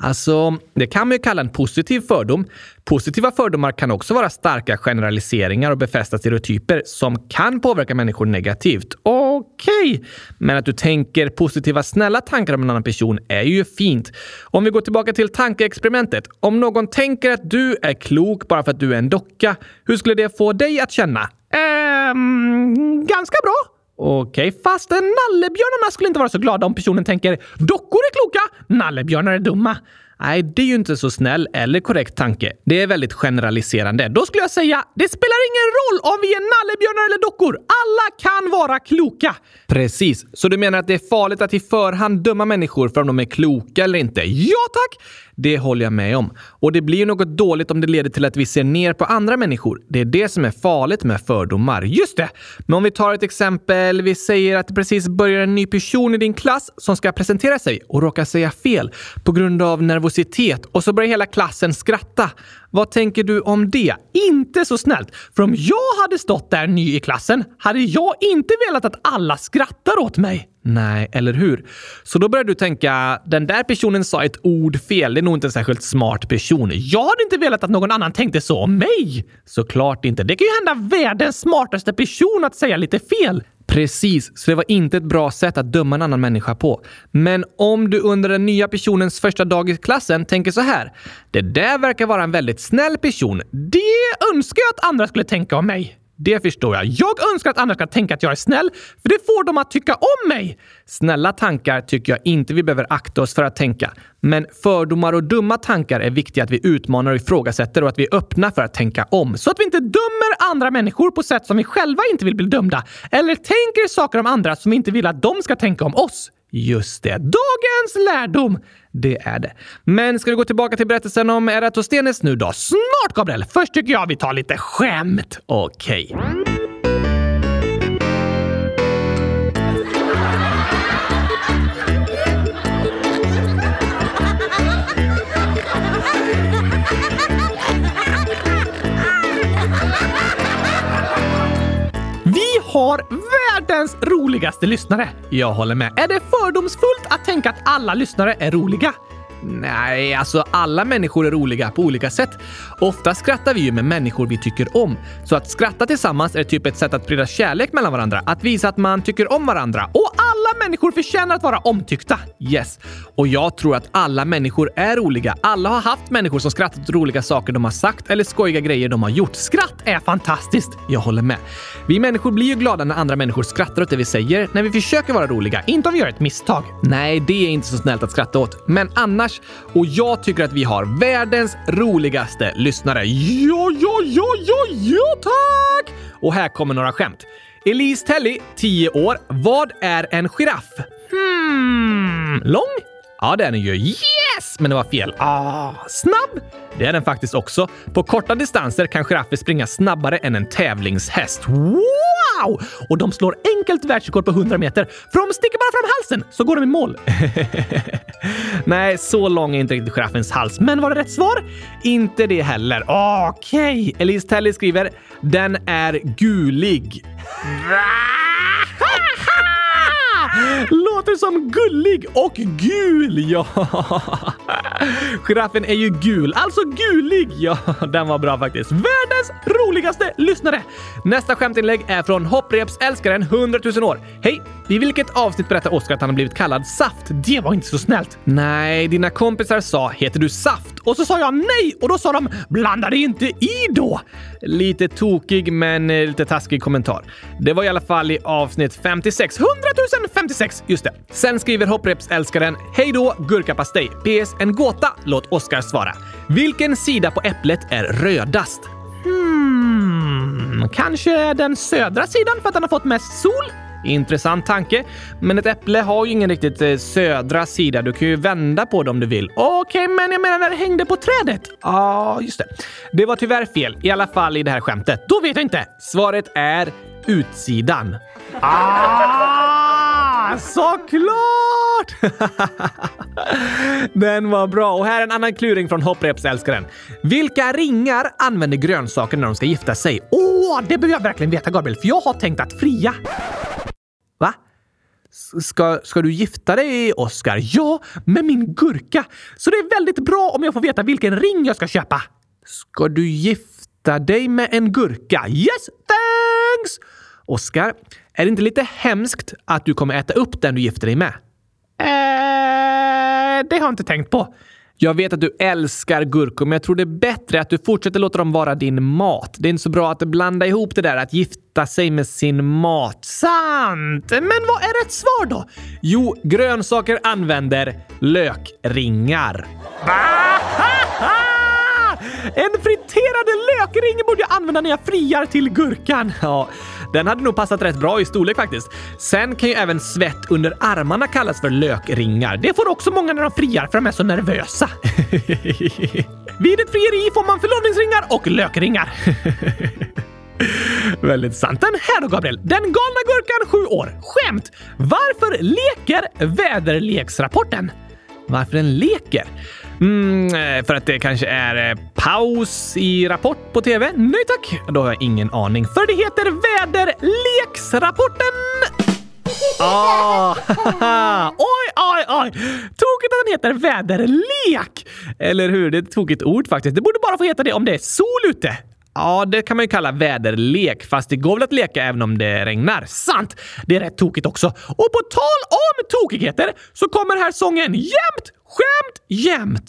Alltså, det kan man ju kalla en positiv fördom. Positiva fördomar kan också vara starka generaliseringar och befästa stereotyper som kan påverka människor negativt. Okej, okay. men att du tänker positiva, snälla tankar om en annan person är ju fint. Om vi går tillbaka till tankeexperimentet. Om någon tänker att du är klok bara för att du är en docka, hur skulle det få dig att känna? Ehm, ganska bra. Okej, okay, fast nallebjörnarna skulle inte vara så glada om personen tänker dockor är kloka, nallebjörnar är dumma. Nej, det är ju inte så snäll eller korrekt tanke. Det är väldigt generaliserande. Då skulle jag säga, det spelar ingen roll om vi är nallebjörnar eller dockor. Alla kan vara kloka. Precis. Så du menar att det är farligt att i förhand döma människor för om de är kloka eller inte? Ja tack! Det håller jag med om. Och det blir ju något dåligt om det leder till att vi ser ner på andra människor. Det är det som är farligt med fördomar. Just det! Men om vi tar ett exempel. Vi säger att det precis börjar en ny person i din klass som ska presentera sig och råkar säga fel på grund av nervositet nervositet och så börjar hela klassen skratta. Vad tänker du om det? Inte så snällt, för om jag hade stått där ny i klassen hade jag inte velat att alla skrattar åt mig. Nej, eller hur? Så då börjar du tänka, den där personen sa ett ord fel. Det är nog inte en särskilt smart person. Jag hade inte velat att någon annan tänkte så om mig. Såklart inte. Det kan ju hända världens smartaste person att säga lite fel. Precis, så det var inte ett bra sätt att döma en annan människa på. Men om du under den nya personens första dag i klassen tänker så här. Det där verkar vara en väldigt snäll person. Det önskar jag att andra skulle tänka om mig. Det förstår jag. Jag önskar att andra ska tänka att jag är snäll, för det får dem att tycka om mig. Snälla tankar tycker jag inte vi behöver akta oss för att tänka. Men fördomar och dumma tankar är viktiga att vi utmanar och ifrågasätter och att vi är öppna för att tänka om. Så att vi inte dömer andra människor på sätt som vi själva inte vill bli dömda. Eller tänker saker om andra som vi inte vill att de ska tänka om oss. Just det, dagens lärdom! Det är det. Men ska vi gå tillbaka till berättelsen om Eratosthenes nu då? Snart, Gabriel! Först tycker jag vi tar lite skämt. Okej. Okay. Har världens roligaste lyssnare. Jag håller med. Är det fördomsfullt att tänka att alla lyssnare är roliga? Nej, alltså alla människor är roliga på olika sätt. Ofta skrattar vi ju med människor vi tycker om. Så att skratta tillsammans är typ ett sätt att sprida kärlek mellan varandra. Att visa att man tycker om varandra. Och alla människor förtjänar att vara omtyckta. Yes. Och jag tror att alla människor är roliga. Alla har haft människor som skrattat åt roliga saker de har sagt eller skojiga grejer de har gjort. Skratt är fantastiskt! Jag håller med. Vi människor blir ju glada när andra människor skrattar åt det vi säger, när vi försöker vara roliga, inte om vi gör ett misstag. Nej, det är inte så snällt att skratta åt. Men annars, och jag tycker att vi har världens roligaste lyssnare. Ja, ja, ja, ja, ja tack! Och här kommer några skämt. Elise Telly, 10 år. Vad är en giraff? Hmm, lång? Ja, det är den ju. Yes! Men det var fel. Ah, snabb? Det är den faktiskt också. På korta distanser kan giraffer springa snabbare än en tävlingshäst. Wow! Och de slår enkelt världsrekord på 100 meter, för de sticker bara fram halsen så går de i mål. Nej, så lång är inte riktigt giraffens hals. Men var det rätt svar? Inte det heller. Okej. Okay. Elise Telly skriver “Den är gulig”. Låter som gullig och gul, ja. Giraffen är ju gul, alltså gulig. Ja, den var bra faktiskt. Världens roligaste lyssnare. Nästa skämtinlägg är från hopprepsälskaren 100 000 år. Hej! I vilket avsnitt berättar Oskar att han har blivit kallad Saft? Det var inte så snällt. Nej, dina kompisar sa “Heter du Saft?” och så sa jag nej och då sa de “Blanda dig inte i då!” Lite tokig men eh, lite taskig kommentar. Det var i alla fall i avsnitt 56. 100 056! Just det. Sen skriver hopprepsälskaren “Hej då, gurkapastej. PS. En gåta. Låt Oskar svara. Vilken sida på äpplet är rödast?” Hmm, kanske den södra sidan för att den har fått mest sol? Intressant tanke, men ett äpple har ju ingen riktigt eh, södra sida. Du kan ju vända på det om du vill. Okej, okay, men jag menar när det hängde på trädet. Ja, ah, just det. Det var tyvärr fel, i alla fall i det här skämtet. Då vet jag inte. Svaret är utsidan. Ah, såklart! Den var bra. Och här är en annan kluring från hopprepsälskaren. Vilka ringar använder grönsaker när de ska gifta sig? Åh, det behöver jag verkligen veta, Gabriel, för jag har tänkt att fria. Ska, ska du gifta dig, Oscar? Ja, med min gurka. Så det är väldigt bra om jag får veta vilken ring jag ska köpa. Ska du gifta dig med en gurka? Yes, thanks! Oscar, är det inte lite hemskt att du kommer äta upp den du gifter dig med? Eh, det har jag inte tänkt på. Jag vet att du älskar gurkor, men jag tror det är bättre att du fortsätter låta dem vara din mat. Det är inte så bra att blanda ihop det där att gifta sig med sin mat. Sant! Men vad är rätt svar då? Jo, grönsaker använder lökringar. En friterad lökring borde jag använda när jag friar till gurkan. Ja, den hade nog passat rätt bra i storlek faktiskt. Sen kan ju även svett under armarna kallas för lökringar. Det får också många när de friar för de är så nervösa. Vid ett frieri får man förlovningsringar och lökringar. Väldigt sant. Den här då, Gabriel. Den galna gurkan, sju år. Skämt! Varför leker väderleksrapporten? Varför den leker? Mm, eh, för att det kanske är eh, paus i Rapport på TV? Nej tack, då har jag ingen aning. För det heter Väderleksrapporten! Ah, oj, oj, oj! Tokigt att den heter väderlek! Eller hur? Det är ett tokigt ord faktiskt. Det borde bara få heta det om det är sol ute. Ja, det kan man ju kalla väderlek, fast det går väl att leka även om det regnar. Sant! Det är rätt tokigt också. Och på tal om tokigheter så kommer här sången Jämt, skämt, jämt.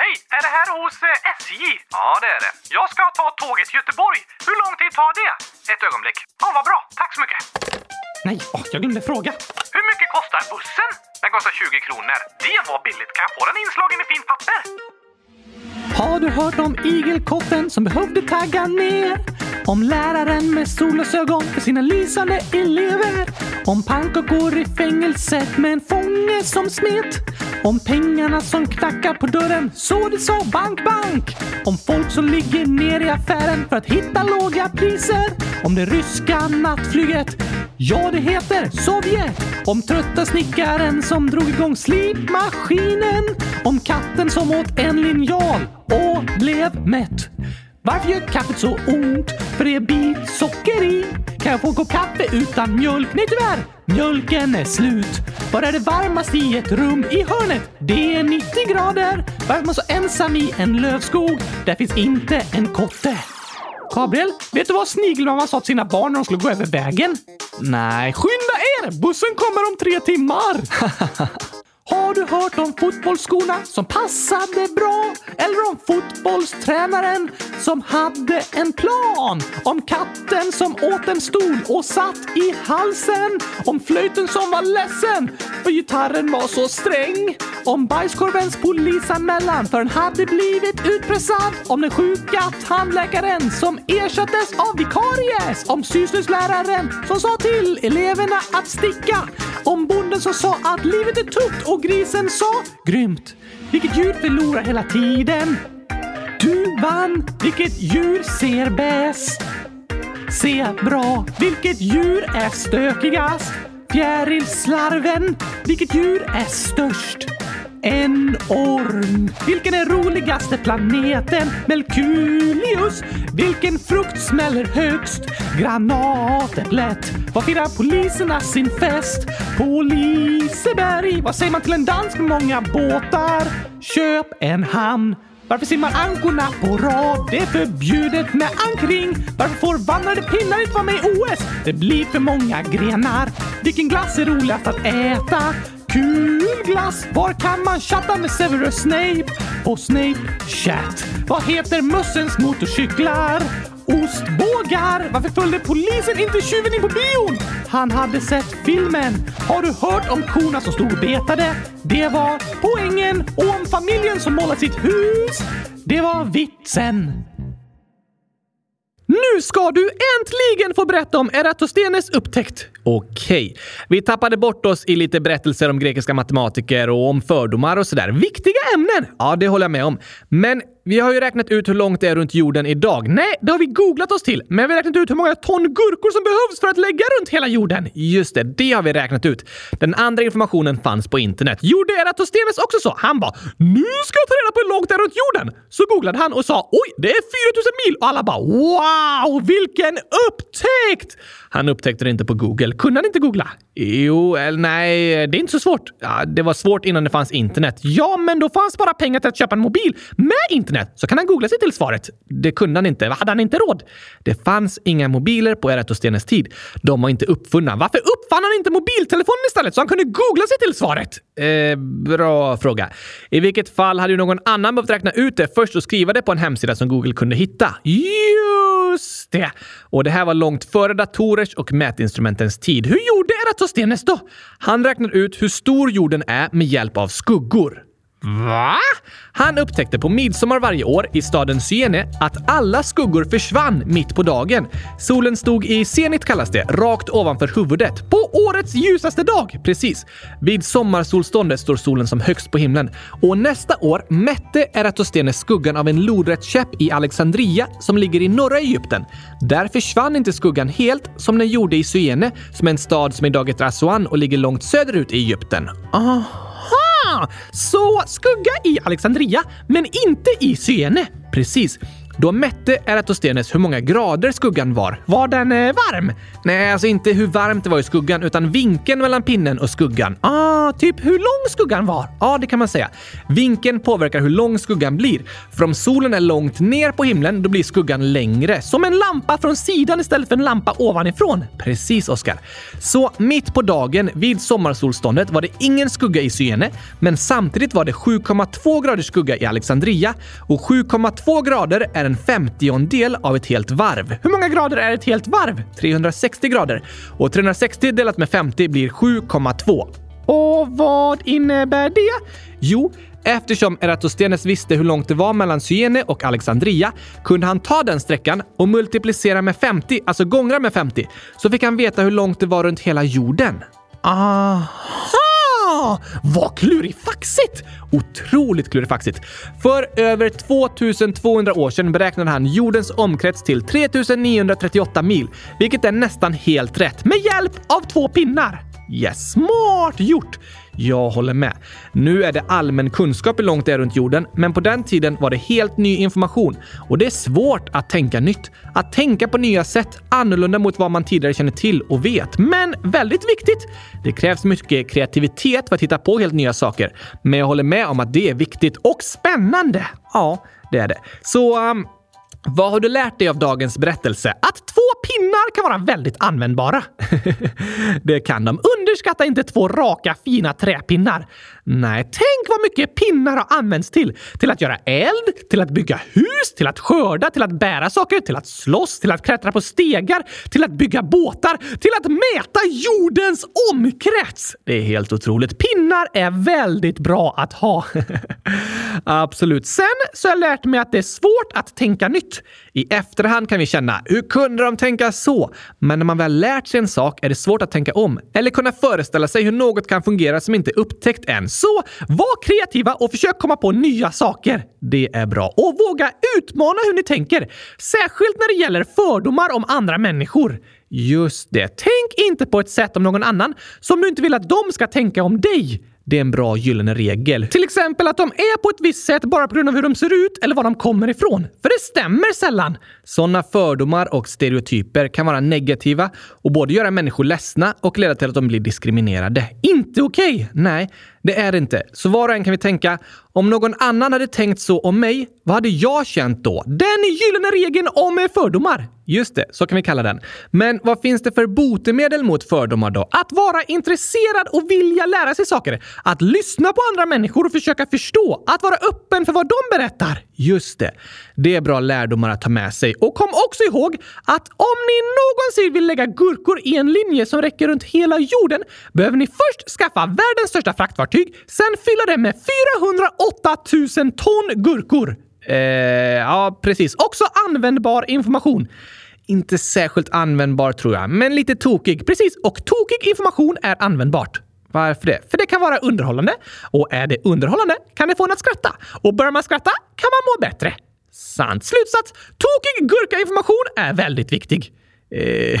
Hej! Är det här hos eh, SJ? Ja, det är det. Jag ska ta tåget till Göteborg. Hur lång tid tar det? Ett ögonblick. Ja, vad bra. Tack så mycket. Nej, oh, jag glömde fråga. Hur mycket kostar bussen? Den kostar 20 kronor. Det var billigt. Kan jag få den inslagen i fint papper? Har du hört om igelkotten som behövde tagga ner? Om läraren med solglasögon för sina lysande elever? Om pannkakor i fängelset med en fånge som smet? Om pengarna som knackar på dörren så det sa bank, bank? Om folk som ligger ner i affären för att hitta låga priser? Om det ryska nattflyget? Ja, det heter Sovjet! Om trötta snickaren som drog igång slipmaskinen? Om katten som åt en linjal och blev mätt. Varför gör kaffet så ont? För det är bit socker i. Kan jag få en kopp kaffe utan mjölk? Nej tyvärr, mjölken är slut. Var är det varmast i ett rum i hörnet? Det är 90 grader. Varför är man så ensam i en lövskog? Där finns inte en kotte. Gabriel, vet du vad snigelmamma sa till sina barn när de skulle gå över vägen? Nej, skynda er! Bussen kommer om tre timmar! Har du hört om fotbollsskorna som passade bra? Eller om fotbollstränaren som hade en plan? Om katten som åt en stol och satt i halsen? Om flöjten som var ledsen för gitarren var så sträng? Om bajskorvens polisanmälan för den hade blivit utpressad? Om den sjuka tandläkaren som ersattes av vikaries? Om syslöjdsläraren som sa till eleverna att sticka? Om bonden som sa att livet är tufft och grisen sa grymt. Vilket djur förlorar hela tiden? Du vann. Vilket djur ser bäst? Se bra. Vilket djur är stökigast? Fjärilslarven. Vilket djur är störst? En orm. Vilken är roligaste planeten? Melkulius. Vilken frukt smäller högst? Granatäpplet. Var firar poliserna sin fest? På Liseberg. Vad säger man till en dans med många båtar? Köp en hamn. Varför simmar ankorna på rad? Det är förbjudet med ankring. Varför får vandrade pinnar inte vara med i OS? Det blir för många grenar. Vilken glass är roligast att äta? Kul glass! Var kan man chatta med Severus Snape? På Snape Chat. Vad heter mössens motorcyklar? Ostbågar! Varför följde polisen inte tjuven in på bion? Han hade sett filmen. Har du hört om korna som stod och betade? Det var poängen. Och om familjen som målat sitt hus? Det var vitsen. Nu ska du äntligen få berätta om Eratosthenes upptäckt. Okej, vi tappade bort oss i lite berättelser om grekiska matematiker och om fördomar och sådär. Viktiga ämnen! Ja, det håller jag med om. Men vi har ju räknat ut hur långt det är runt jorden idag. Nej, det har vi googlat oss till. Men vi har räknat ut hur många ton gurkor som behövs för att lägga runt hela jorden. Just det, det har vi räknat ut. Den andra informationen fanns på internet. Gjorde Eratosthenes också så? Han bara “Nu ska jag ta reda på hur långt det är runt jorden!” Så googlade han och sa “Oj, det är 4000 mil!” och alla bara “Wow, vilken upptäckt!” Han upptäckte det inte på Google. Kunde han inte googla? Jo, eller nej, det är inte så svårt. Ja, det var svårt innan det fanns internet. Ja, men då fanns bara pengar till att köpa en mobil med internet. Så kan han googla sig till svaret. Det kunde han inte. Hade han inte råd? Det fanns inga mobiler på Eratosthenes tid. De var inte uppfunna. Varför uppfann han inte mobiltelefonen istället så han kunde googla sig till svaret? Eh, bra fråga. I vilket fall hade ju någon annan behövt räkna ut det först och skriva det på en hemsida som Google kunde hitta. Just det! Och det här var långt före datorers och mätinstrumentens tid. Hur gjorde Eratosthenes då? Han räknade ut hur stor jorden är med hjälp av skuggor. Va? Han upptäckte på midsommar varje år i staden Syene att alla skuggor försvann mitt på dagen. Solen stod i zenit kallas det, rakt ovanför huvudet. På årets ljusaste dag! Precis. Vid sommarsolståndet står solen som högst på himlen. Och nästa år mätte Eratosthenes skuggan av en lodrätt käpp i Alexandria som ligger i norra Egypten. Där försvann inte skuggan helt som den gjorde i Syene, som är en stad som idag heter Aswan och ligger långt söderut i Egypten. Aha! Så skugga i Alexandria, men inte i Syene. Precis. Då mätte Eratosthenes hur många grader skuggan var. Var den eh, varm? Nej, alltså inte hur varmt det var i skuggan, utan vinkeln mellan pinnen och skuggan. Ah, typ hur lång skuggan var? Ja, ah, det kan man säga. Vinkeln påverkar hur lång skuggan blir. För om solen är långt ner på himlen, då blir skuggan längre. Som en lampa från sidan istället för en lampa ovanifrån. Precis, Oskar. Så mitt på dagen vid sommarsolståndet var det ingen skugga i Syene, men samtidigt var det 7,2 graders skugga i Alexandria och 7,2 grader är en femtiondel av ett helt varv. Hur många grader är ett helt varv? 360 grader. Och 360 delat med 50 blir 7,2. Och vad innebär det? Jo, Eftersom Eratosthenes visste hur långt det var mellan Syene och Alexandria kunde han ta den sträckan och multiplicera med 50, alltså gångra med 50, så fick han veta hur långt det var runt hela jorden. Aha! Ah, vad klurifaxigt! Otroligt klurifaxigt. För över 2200 år sedan beräknade han jordens omkrets till 3938 mil, vilket är nästan helt rätt med hjälp av två pinnar. Yes, smart gjort! Jag håller med. Nu är det allmän kunskap hur långt det är runt jorden, men på den tiden var det helt ny information och det är svårt att tänka nytt. Att tänka på nya sätt, annorlunda mot vad man tidigare känner till och vet. Men väldigt viktigt! Det krävs mycket kreativitet för att hitta på helt nya saker. Men jag håller med om att det är viktigt och spännande. Ja, det är det. Så um, vad har du lärt dig av dagens berättelse? Att två pinnar kan vara väldigt användbara. det kan de. Underskatta inte två raka fina träpinnar. Nej, tänk vad mycket pinnar har använts till. Till att göra eld, till att bygga hus, till att skörda, till att bära saker, till att slåss, till att klättra på stegar, till att bygga båtar, till att mäta jordens omkrets. Det är helt otroligt. Pinnar är väldigt bra att ha. Absolut. Sen så har jag lärt mig att det är svårt att tänka nytt. I efterhand kan vi känna, hur kunde de tänka så? Men när man väl lärt sig en sak är det svårt att tänka om eller kunna föreställa sig hur något kan fungera som inte är upptäckt än. Så var kreativa och försök komma på nya saker. Det är bra. Och våga utmana hur ni tänker. Särskilt när det gäller fördomar om andra människor. Just det. Tänk inte på ett sätt om någon annan som du inte vill att de ska tänka om dig. Det är en bra gyllene regel. Till exempel att de är på ett visst sätt bara på grund av hur de ser ut eller var de kommer ifrån. För det stämmer sällan. Sådana fördomar och stereotyper kan vara negativa och både göra människor ledsna och leda till att de blir diskriminerade. Inte okej! Okay. Nej, det är det inte. Så var och en kan vi tänka, om någon annan hade tänkt så om mig, vad hade jag känt då? Den gyllene regeln om fördomar! Just det, så kan vi kalla den. Men vad finns det för botemedel mot fördomar då? Att vara intresserad och vilja lära sig saker. Att lyssna på andra människor och försöka förstå. Att vara öppen för vad de berättar. Just det. Det är bra lärdomar att ta med sig. Och kom också ihåg att om ni någonsin vill lägga gurkor i en linje som räcker runt hela jorden behöver ni först skaffa världens största fraktfartyg, sen fylla det med 408 000 ton gurkor. Eh, ja, precis. Också användbar information. Inte särskilt användbar tror jag, men lite tokig. Precis, och tokig information är användbart. Varför det? För det kan vara underhållande. Och är det underhållande kan det få en att skratta. Och börjar man skratta kan man må bättre. Sant. Slutsats. Tokig gurka-information är väldigt viktig. Eh,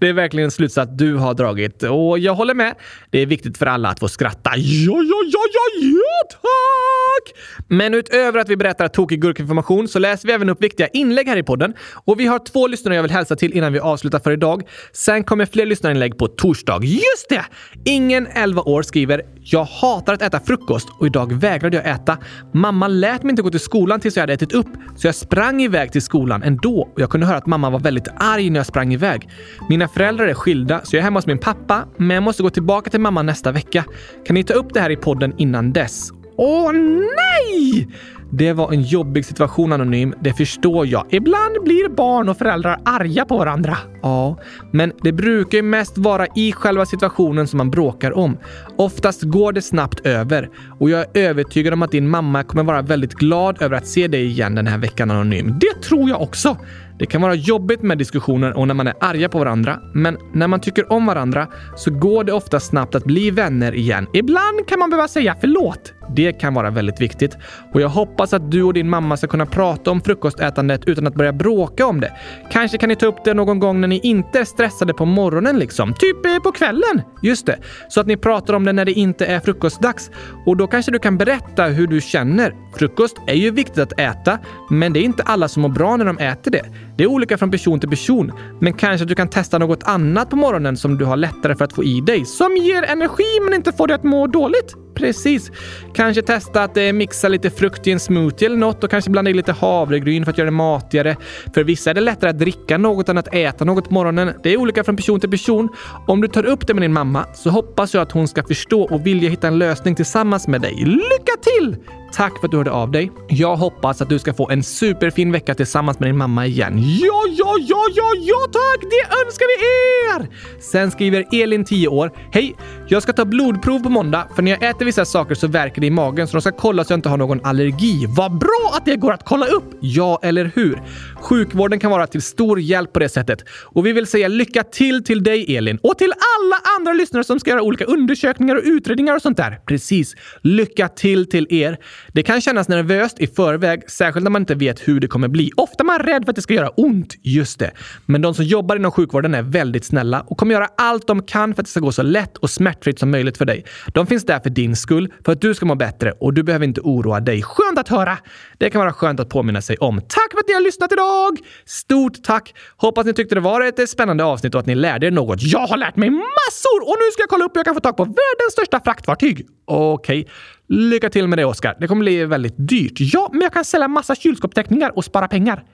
det är verkligen en slutsats du har dragit och jag håller med. Det är viktigt för alla att få skratta. Ja, ja, ja, ja, ja, tack! Men utöver att vi berättar tokig gurkinformation så läser vi även upp viktiga inlägg här i podden. Och vi har två lyssnare jag vill hälsa till innan vi avslutar för idag. Sen kommer fler lyssnarinlägg på torsdag. Just det! Ingen 11 år skriver “Jag hatar att äta frukost och idag vägrade jag äta. Mamma lät mig inte gå till skolan tills jag hade ätit upp, så jag sprang iväg till skolan ändå och jag kunde höra att mamma var väldigt arg när jag sprang iväg. Mina föräldrar är skilda, så jag är hemma hos min pappa, men jag måste gå tillbaka till mamma nästa vecka. Kan ni ta upp det här i podden innan dess? Åh nej! Det var en jobbig situation Anonym, det förstår jag. Ibland blir barn och föräldrar arga på varandra. Ja, men det brukar ju mest vara i själva situationen som man bråkar om. Oftast går det snabbt över och jag är övertygad om att din mamma kommer vara väldigt glad över att se dig igen den här veckan Anonym. Det tror jag också! Det kan vara jobbigt med diskussioner och när man är arga på varandra, men när man tycker om varandra så går det ofta snabbt att bli vänner igen. Ibland kan man behöva säga förlåt. Det kan vara väldigt viktigt. Och jag hoppas att du och din mamma ska kunna prata om frukostätandet utan att börja bråka om det. Kanske kan ni ta upp det någon gång när ni inte är stressade på morgonen liksom. Typ eh, på kvällen. Just det. Så att ni pratar om det när det inte är frukostdags. Och då kanske du kan berätta hur du känner. Frukost är ju viktigt att äta, men det är inte alla som mår bra när de äter det. Det är olika från person till person, men kanske du kan testa något annat på morgonen som du har lättare för att få i dig, som ger energi men inte får dig att må dåligt. Precis. Kanske testa att eh, mixa lite frukt i en smoothie eller något och kanske blanda i lite havregryn för att göra det matigare. För vissa är det lättare att dricka något än att äta något på morgonen. Det är olika från person till person. Om du tar upp det med din mamma så hoppas jag att hon ska förstå och vilja hitta en lösning tillsammans med dig. Lycka till! Tack för att du hörde av dig. Jag hoppas att du ska få en superfin vecka tillsammans med din mamma igen. Ja, ja, ja, ja, ja tack! Det önskar vi er! Sen skriver Elin, 10 år. Hej! Jag ska ta blodprov på måndag, för när jag äter vissa saker så verkar det i magen så de ska kolla så jag inte har någon allergi. Vad bra att det går att kolla upp! Ja, eller hur? Sjukvården kan vara till stor hjälp på det sättet. Och vi vill säga lycka till till dig, Elin. Och till alla andra lyssnare som ska göra olika undersökningar och utredningar och sånt där. Precis. Lycka till till er. Det kan kännas nervöst i förväg, särskilt när man inte vet hur det kommer bli. Ofta är man rädd för att det ska göra ont. Just det. Men de som jobbar inom sjukvården är väldigt snälla och kommer göra allt de kan för att det ska gå så lätt och smärtfritt som möjligt för dig. De finns där för din skull, för att du ska må bättre och du behöver inte oroa dig. Skönt att höra! Det kan vara skönt att påminna sig om. Tack för att ni har lyssnat idag! Stort tack! Hoppas ni tyckte det var ett spännande avsnitt och att ni lärde er något. Jag har lärt mig massor och nu ska jag kolla upp hur jag kan få tag på världens största fraktfartyg. Okej. Okay. Lycka till med det, Oskar. Det kommer bli väldigt dyrt. Ja, men jag kan sälja massa kylskåpsteckningar och spara pengar.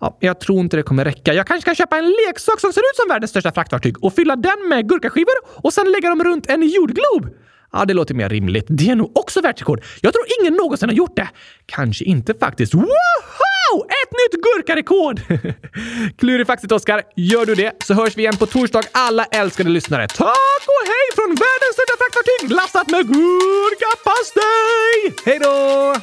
Ja, jag tror inte det kommer räcka. Jag kanske kan köpa en leksak som ser ut som världens största fraktfartyg och fylla den med gurkaskivor och sen lägga dem runt en jordglob. Ja, det låter mer rimligt. Det är nog också världsrekord. Jag tror ingen någonsin har gjort det. Kanske inte faktiskt. Woho! Wow! Ett nytt gurkarekord! Klurifaxigt, Oskar. Gör du det så hörs vi igen på torsdag, alla älskade lyssnare. Tack och hej från världens största fraktfartyg lastat med gurkapastej! Hej då!